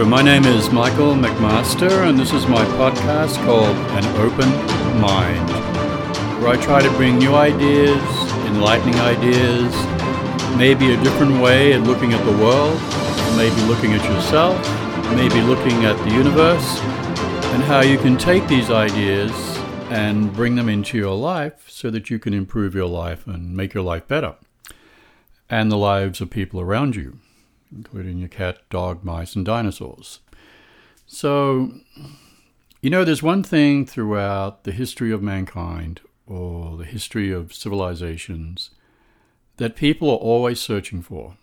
Hello, my name is Michael McMaster, and this is my podcast called An Open Mind, where I try to bring new ideas, enlightening ideas, maybe a different way of looking at the world, maybe looking at yourself, maybe looking at the universe, and how you can take these ideas and bring them into your life so that you can improve your life and make your life better and the lives of people around you including your cat, dog, mice, and dinosaurs. So, you know, there's one thing throughout the history of mankind or the history of civilizations that people are always searching for.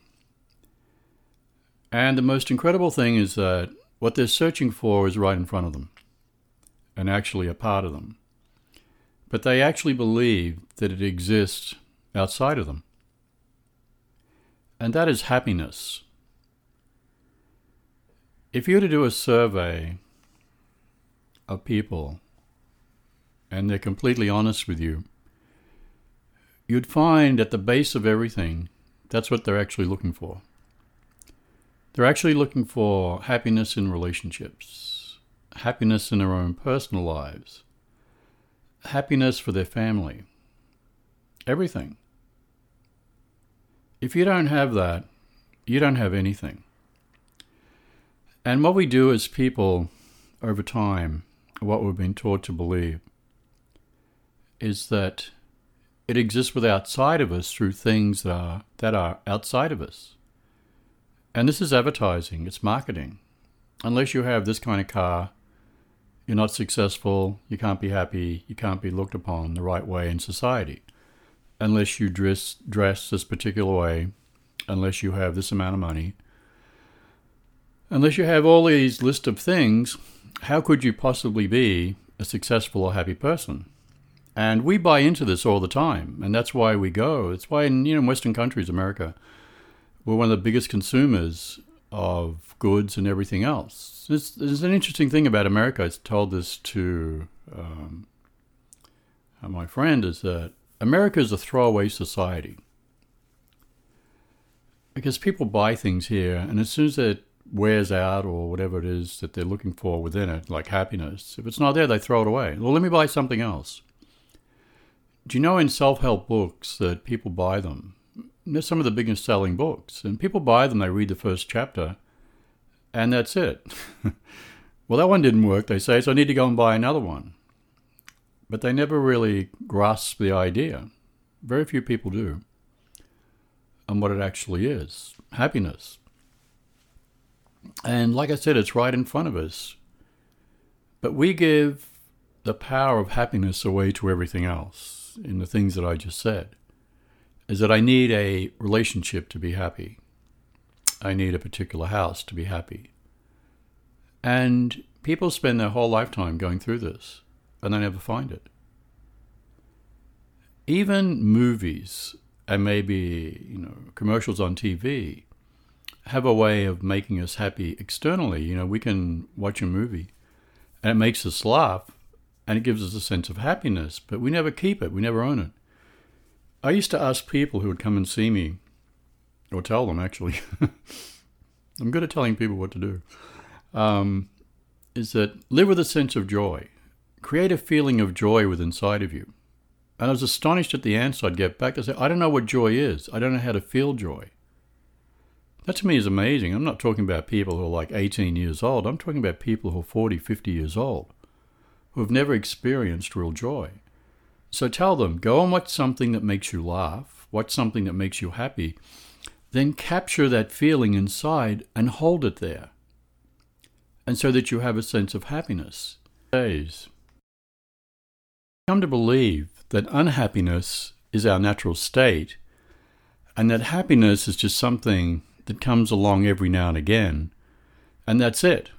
And the most incredible thing is that what they're searching for is right in front of them and actually a part of them. But they actually believe that it exists outside of them. And that is happiness. If you were to do a survey of people and they're completely honest with you, you'd find at the base of everything, that's what they're actually looking for. They're actually looking for happiness in relationships, happiness in their own personal lives, happiness for their family, everything. If you don't have that, you don't have anything. And what we do as people over time, what we've been taught to believe, is that it exists with outside of us through things that are, that are outside of us. And this is advertising, it's marketing. Unless you have this kind of car, you're not successful, you can't be happy, you can't be looked upon the right way in society. Unless you dress, dress this particular way, unless you have this amount of money, Unless you have all these list of things, how could you possibly be a successful or happy person? And we buy into this all the time, and that's why we go. It's why in you know Western countries, America, we're one of the biggest consumers of goods and everything else. There's, an interesting thing about America. I told this to um, my friend is that America is a throwaway society because people buy things here, and as soon as it wears out or whatever it is that they're looking for within it, like happiness, if it's not there, they throw it away. Well, let me buy something else. Do you know in self help books that people buy them? They're some of the biggest selling books. And people buy them, they read the first chapter, and that's it. well, that one didn't work, they say, so I need to go and buy another one. But they never really grasp the idea. Very few people do. And what it actually is happiness. And like I said, it's right in front of us. But we give the power of happiness away to everything else in the things that I just said. Is that I need a relationship to be happy. I need a particular house to be happy. And people spend their whole lifetime going through this and they never find it. Even movies and maybe, you know, commercials on TV have a way of making us happy externally. You know, we can watch a movie and it makes us laugh and it gives us a sense of happiness, but we never keep it, we never own it. I used to ask people who would come and see me, or tell them actually, I'm good at telling people what to do, um, is that live with a sense of joy. Create a feeling of joy within inside of you. And I was astonished at the answer I'd get back. I said, I don't know what joy is. I don't know how to feel joy. That to me is amazing. I'm not talking about people who are like 18 years old. I'm talking about people who are 40, 50 years old who have never experienced real joy. So tell them go and watch something that makes you laugh, watch something that makes you happy, then capture that feeling inside and hold it there. And so that you have a sense of happiness. Days. Come to believe that unhappiness is our natural state and that happiness is just something that comes along every now and again, and that's it.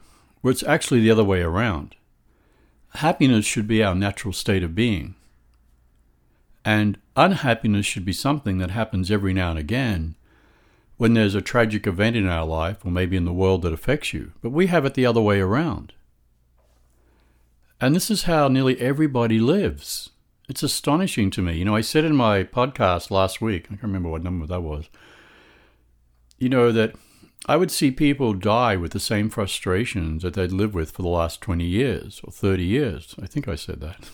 Where it's actually the other way around. Happiness should be our natural state of being. And unhappiness should be something that happens every now and again when there's a tragic event in our life or maybe in the world that affects you. But we have it the other way around. And this is how nearly everybody lives. It's astonishing to me. You know, I said in my podcast last week, I can't remember what number that was, you know, that I would see people die with the same frustrations that they'd lived with for the last 20 years or 30 years. I think I said that.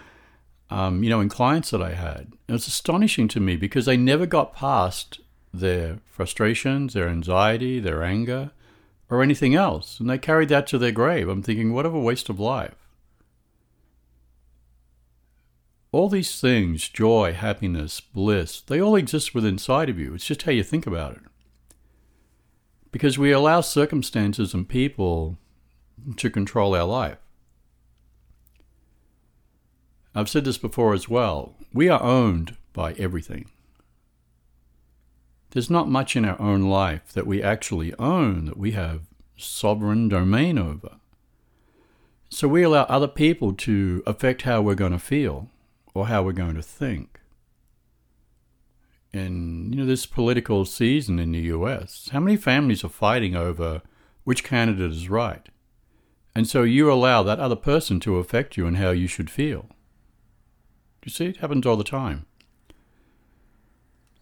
um, you know, in clients that I had. It was astonishing to me because they never got past their frustrations, their anxiety, their anger, or anything else. And they carried that to their grave. I'm thinking, what a waste of life. All these things, joy, happiness, bliss, they all exist within inside of you. It's just how you think about it. Because we allow circumstances and people to control our life. I've said this before as well. We are owned by everything. There's not much in our own life that we actually own, that we have sovereign domain over. So we allow other people to affect how we're going to feel or how we're going to think. In you know this political season in the US, how many families are fighting over which candidate is right? And so you allow that other person to affect you and how you should feel. You see, it happens all the time.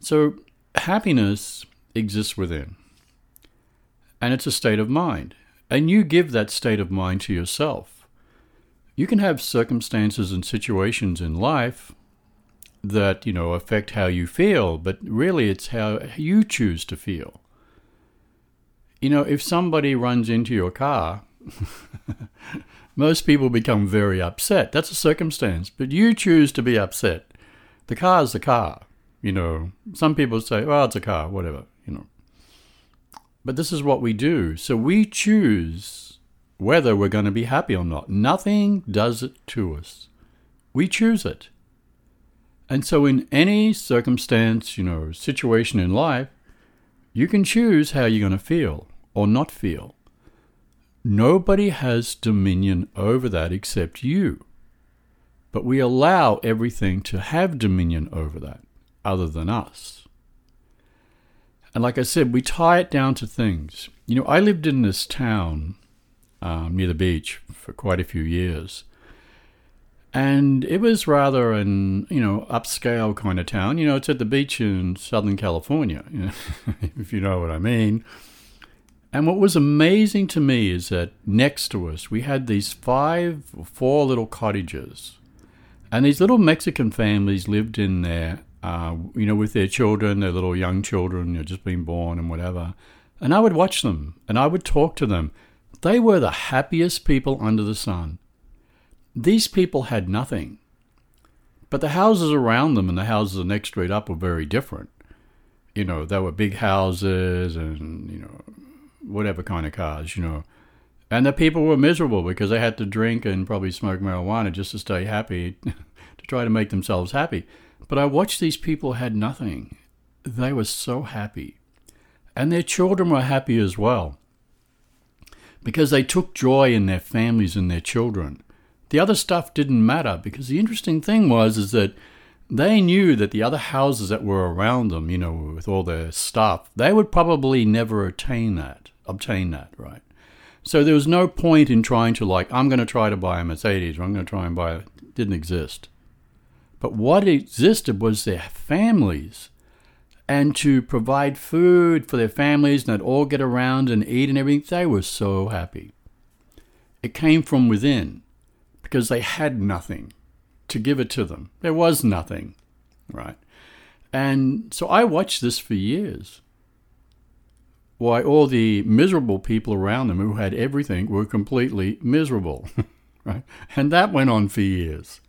So happiness exists within, and it's a state of mind. And you give that state of mind to yourself. You can have circumstances and situations in life that, you know, affect how you feel, but really it's how you choose to feel. You know, if somebody runs into your car, most people become very upset. That's a circumstance, but you choose to be upset. The car is the car. You know, some people say, well, it's a car, whatever, you know. But this is what we do. So we choose whether we're going to be happy or not. Nothing does it to us. We choose it. And so, in any circumstance, you know, situation in life, you can choose how you're going to feel or not feel. Nobody has dominion over that except you. But we allow everything to have dominion over that other than us. And like I said, we tie it down to things. You know, I lived in this town um, near the beach for quite a few years. And it was rather an, you know, upscale kind of town. You know, it's at the beach in Southern California, you know, if you know what I mean. And what was amazing to me is that next to us, we had these five four little cottages. And these little Mexican families lived in there uh, you know, with their children, their little young children, you know, just being born and whatever. And I would watch them and I would talk to them. They were the happiest people under the sun. These people had nothing. But the houses around them and the houses next street up were very different. You know, they were big houses and, you know, whatever kind of cars, you know. And the people were miserable because they had to drink and probably smoke marijuana just to stay happy, to try to make themselves happy. But I watched these people had nothing. They were so happy. And their children were happy as well. Because they took joy in their families and their children. The other stuff didn't matter because the interesting thing was is that they knew that the other houses that were around them, you know, with all their stuff, they would probably never attain that, obtain that, right? So there was no point in trying to like, I'm going to try to buy a Mercedes or I'm going to try and buy it. didn't exist. But what existed was their families. And to provide food for their families and they'd all get around and eat and everything, they were so happy. It came from within because they had nothing to give it to them. There was nothing, right? And so I watched this for years. Why all the miserable people around them who had everything were completely miserable, right? And that went on for years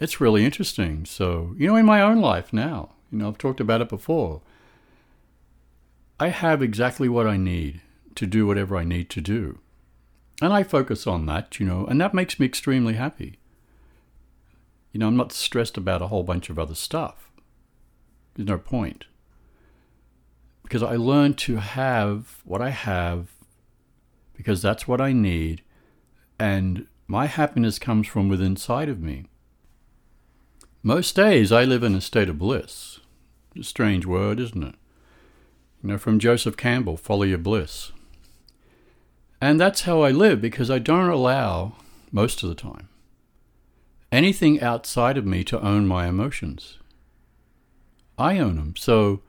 it's really interesting. So, you know, in my own life now, you know, I've talked about it before. I have exactly what I need to do whatever I need to do. And I focus on that, you know, and that makes me extremely happy. You know, I'm not stressed about a whole bunch of other stuff. There's no point. Because I learned to have what I have because that's what I need. And my happiness comes from within inside of me. Most days I live in a state of bliss. A strange word, isn't it? You know, from Joseph Campbell, follow your bliss. And that's how I live because I don't allow, most of the time, anything outside of me to own my emotions. I own them. So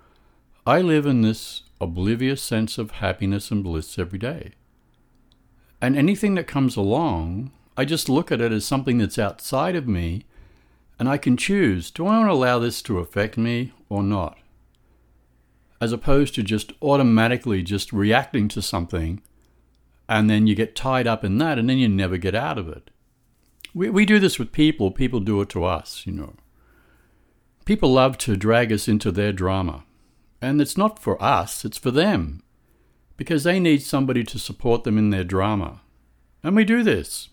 I live in this oblivious sense of happiness and bliss every day. And anything that comes along, I just look at it as something that's outside of me, and I can choose do I want to allow this to affect me or not? As opposed to just automatically just reacting to something, and then you get tied up in that, and then you never get out of it. We, we do this with people, people do it to us, you know. People love to drag us into their drama. And it's not for us, it's for them. Because they need somebody to support them in their drama. And we do this.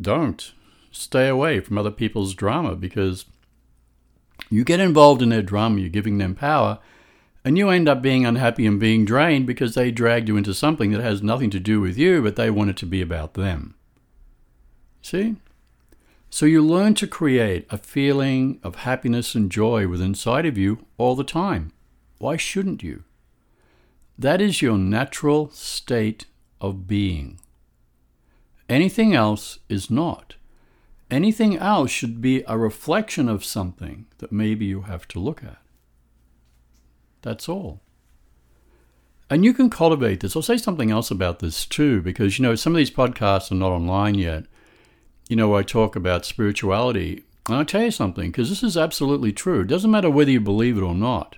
Don't. Stay away from other people's drama because you get involved in their drama, you're giving them power, and you end up being unhappy and being drained because they dragged you into something that has nothing to do with you, but they want it to be about them. See? So you learn to create a feeling of happiness and joy within inside of you all the time. Why shouldn't you? That is your natural state of being. Anything else is not. Anything else should be a reflection of something that maybe you have to look at. That's all. And you can cultivate this. I'll say something else about this too, because you know some of these podcasts are not online yet you know, I talk about spirituality. And I'll tell you something, because this is absolutely true. It doesn't matter whether you believe it or not.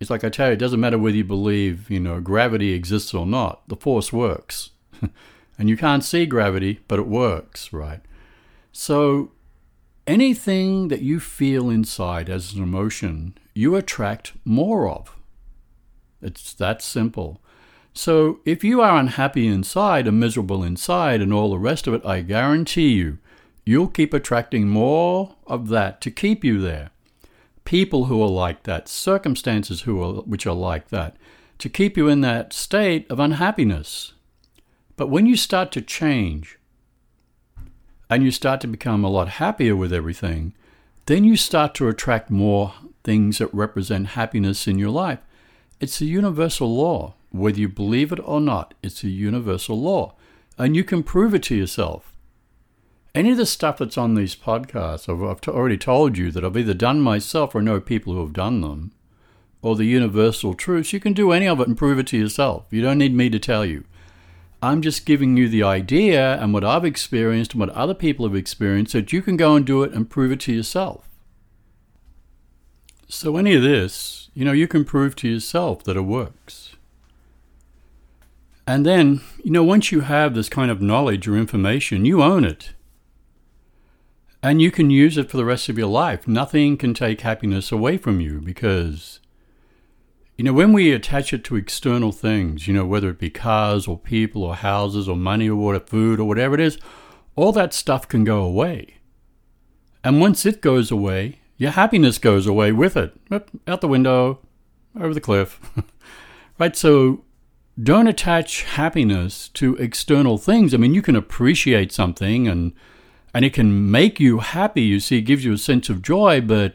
It's like I tell you, it doesn't matter whether you believe, you know, gravity exists or not. The force works. and you can't see gravity, but it works, right? So anything that you feel inside as an emotion, you attract more of. It's that simple. So if you are unhappy inside and miserable inside and all the rest of it, I guarantee you, you'll keep attracting more of that to keep you there. People who are like that, circumstances who are, which are like that, to keep you in that state of unhappiness. But when you start to change and you start to become a lot happier with everything, then you start to attract more things that represent happiness in your life. It's a universal law. Whether you believe it or not, it's a universal law. And you can prove it to yourself. Any of the stuff that's on these podcasts, I've, I've already told you that I've either done myself or know people who have done them, or the universal truths. You can do any of it and prove it to yourself. You don't need me to tell you. I'm just giving you the idea and what I've experienced and what other people have experienced that you can go and do it and prove it to yourself. So, any of this, you know, you can prove to yourself that it works. And then, you know, once you have this kind of knowledge or information, you own it. And you can use it for the rest of your life. Nothing can take happiness away from you because, you know, when we attach it to external things, you know, whether it be cars or people or houses or money or water, food or whatever it is, all that stuff can go away. And once it goes away, your happiness goes away with it. Out the window, over the cliff. right? So don't attach happiness to external things. I mean, you can appreciate something and and it can make you happy. You see, it gives you a sense of joy, but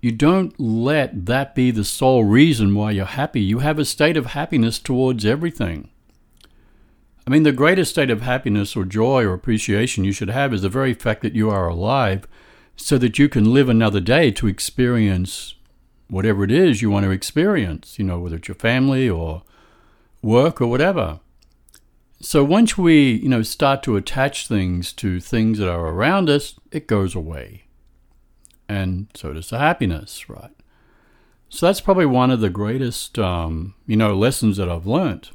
you don't let that be the sole reason why you're happy. You have a state of happiness towards everything. I mean, the greatest state of happiness or joy or appreciation you should have is the very fact that you are alive so that you can live another day to experience whatever it is you want to experience, you know, whether it's your family or work or whatever. So once we, you know, start to attach things to things that are around us, it goes away. And so does the happiness, right? So that's probably one of the greatest, um, you know, lessons that I've learned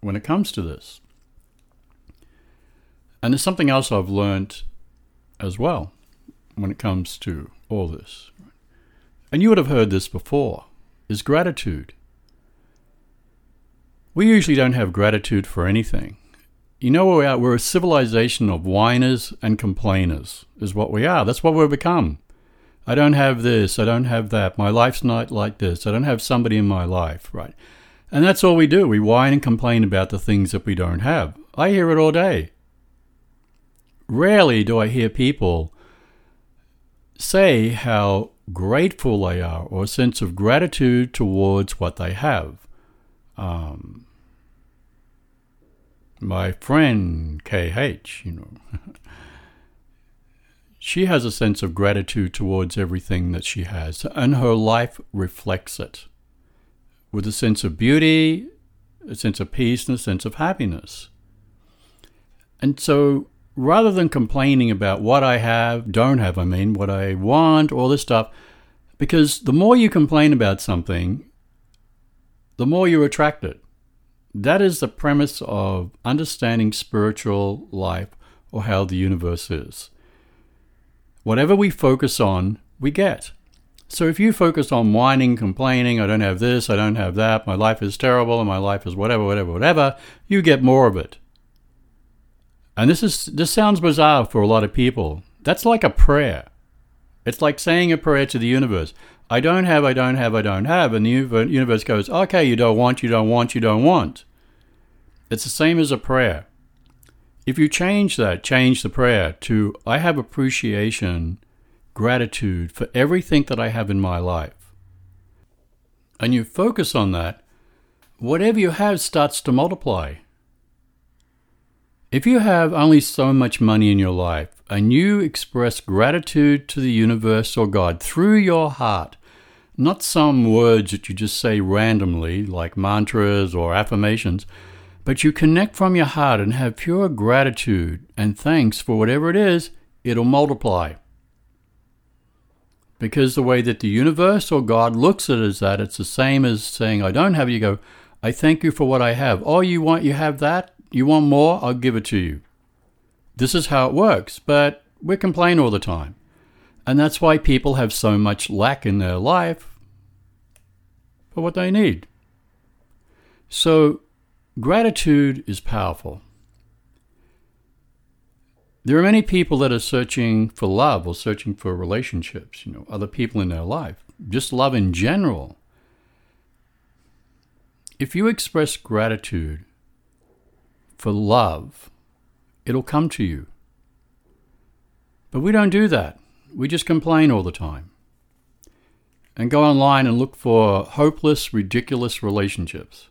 when it comes to this. And there's something else I've learned as well when it comes to all this. And you would have heard this before, is gratitude. We usually don't have gratitude for anything. You know where we are? We're a civilization of whiners and complainers, is what we are. That's what we've become. I don't have this, I don't have that, my life's not like this, I don't have somebody in my life, right? And that's all we do. We whine and complain about the things that we don't have. I hear it all day. Rarely do I hear people say how grateful they are or a sense of gratitude towards what they have. Um, my friend KH, you know, she has a sense of gratitude towards everything that she has, and her life reflects it. with a sense of beauty, a sense of peace, and a sense of happiness. And so rather than complaining about what I have, don't have, I mean, what I want, all this stuff, because the more you complain about something, the more you attract it. That is the premise of understanding spiritual life or how the universe is. Whatever we focus on, we get. So if you focus on whining, complaining, I don't have this, I don't have that, my life is terrible, and my life is whatever, whatever, whatever, you get more of it. And this is this sounds bizarre for a lot of people. That's like a prayer. It's like saying a prayer to the universe. I don't have, I don't have, I don't have. And the universe goes, okay, you don't want, you don't want, you don't want. It's the same as a prayer. If you change that, change the prayer to, I have appreciation, gratitude for everything that I have in my life. And you focus on that, whatever you have starts to multiply. If you have only so much money in your life and you express gratitude to the universe or God through your heart, not some words that you just say randomly, like mantras or affirmations, but you connect from your heart and have pure gratitude and thanks for whatever it is, it'll multiply. Because the way that the universe or God looks at it is that it's the same as saying, I don't have, you go, I thank you for what I have. Oh, you want, you have that? You want more? I'll give it to you. This is how it works, but we complain all the time. And that's why people have so much lack in their life for what they need. So, gratitude is powerful. There are many people that are searching for love or searching for relationships, you know, other people in their life, just love in general. If you express gratitude for love, it'll come to you. But we don't do that. We just complain all the time. And go online and look for hopeless, ridiculous relationships.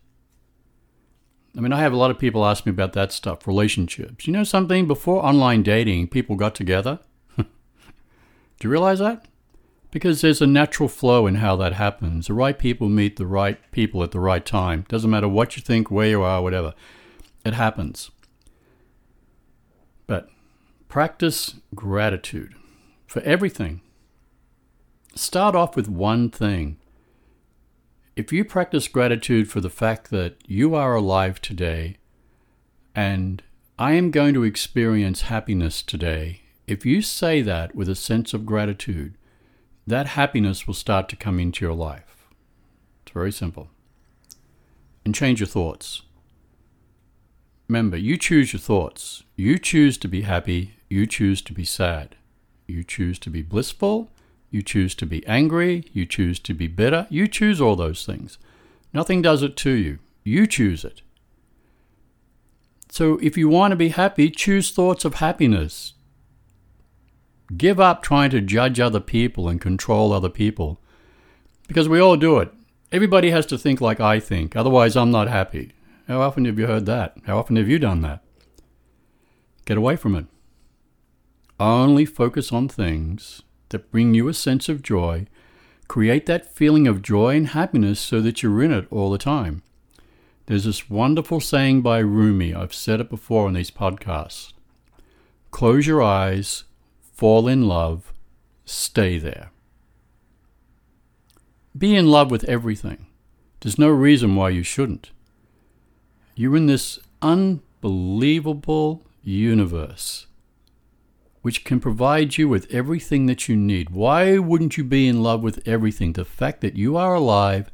I mean, I have a lot of people ask me about that stuff, relationships. You know something? Before online dating, people got together. do you realize that? Because there's a natural flow in how that happens. The right people meet the right people at the right time. Doesn't matter what you think, where you are, whatever. It happens. But practice gratitude for everything. Start off with one thing. If you practice gratitude for the fact that you are alive today and I am going to experience happiness today, if you say that with a sense of gratitude, that happiness will start to come into your life. It's very simple. And change your thoughts. Remember, you choose your thoughts. You choose to be happy. You choose to be sad. You choose to be blissful. You choose to be angry. You choose to be bitter. You choose all those things. Nothing does it to you. You choose it. So if you want to be happy, choose thoughts of happiness. Give up trying to judge other people and control other people. Because we all do it. Everybody has to think like I think, otherwise, I'm not happy. How often have you heard that? How often have you done that? Get away from it. Only focus on things that bring you a sense of joy. Create that feeling of joy and happiness so that you're in it all the time. There's this wonderful saying by Rumi, I've said it before on these podcasts close your eyes, fall in love, stay there. Be in love with everything. There's no reason why you shouldn't. You're in this unbelievable universe which can provide you with everything that you need. Why wouldn't you be in love with everything? The fact that you are alive,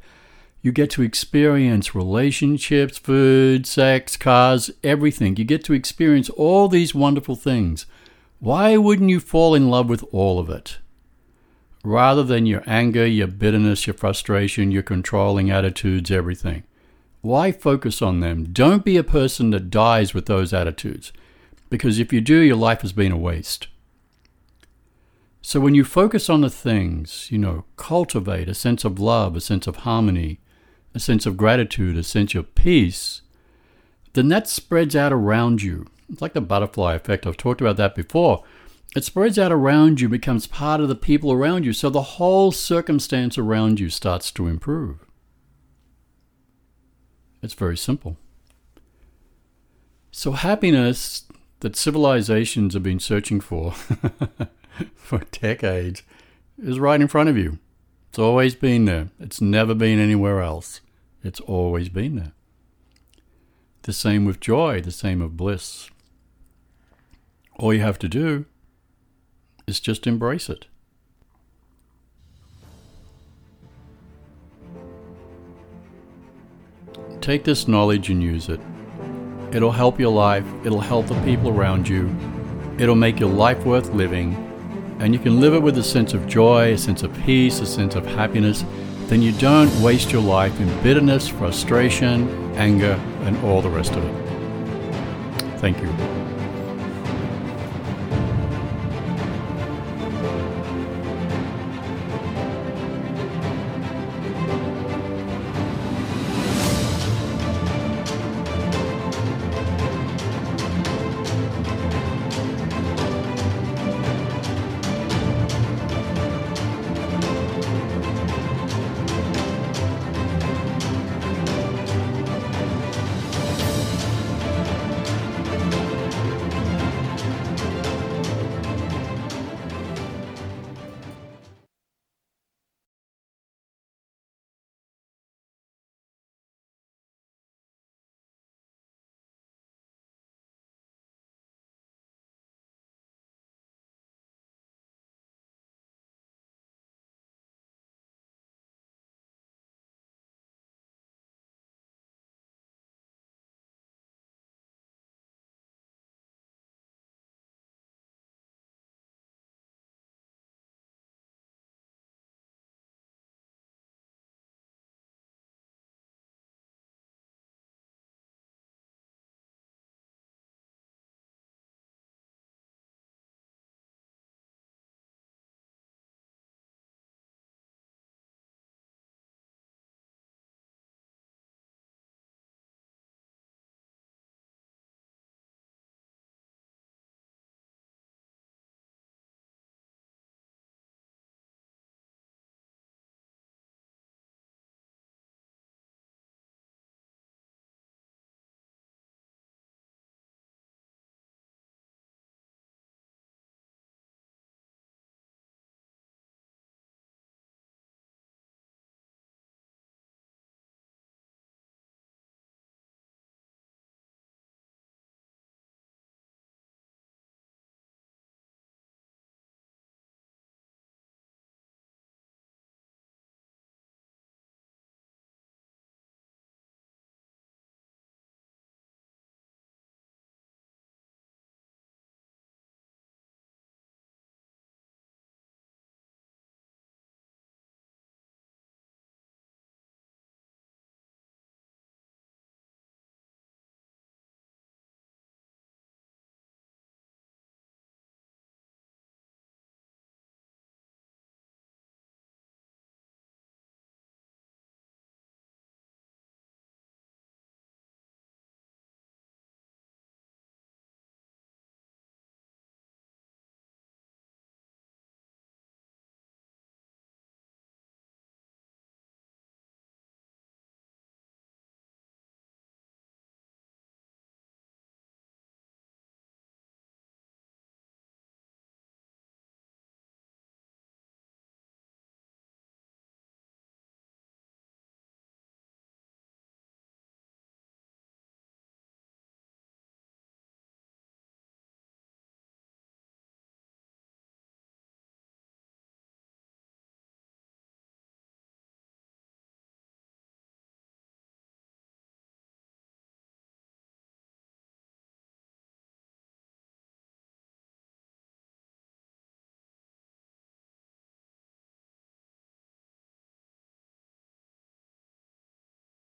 you get to experience relationships, food, sex, cars, everything. You get to experience all these wonderful things. Why wouldn't you fall in love with all of it? Rather than your anger, your bitterness, your frustration, your controlling attitudes, everything. Why focus on them? Don't be a person that dies with those attitudes, because if you do, your life has been a waste. So when you focus on the things, you know, cultivate a sense of love, a sense of harmony, a sense of gratitude, a sense of peace, then that spreads out around you. It's like the butterfly effect. I've talked about that before. It spreads out around you, becomes part of the people around you, so the whole circumstance around you starts to improve. It's very simple. So, happiness that civilizations have been searching for for decades is right in front of you. It's always been there. It's never been anywhere else. It's always been there. The same with joy, the same with bliss. All you have to do is just embrace it. Take this knowledge and use it. It'll help your life, it'll help the people around you, it'll make your life worth living, and you can live it with a sense of joy, a sense of peace, a sense of happiness. Then you don't waste your life in bitterness, frustration, anger, and all the rest of it. Thank you.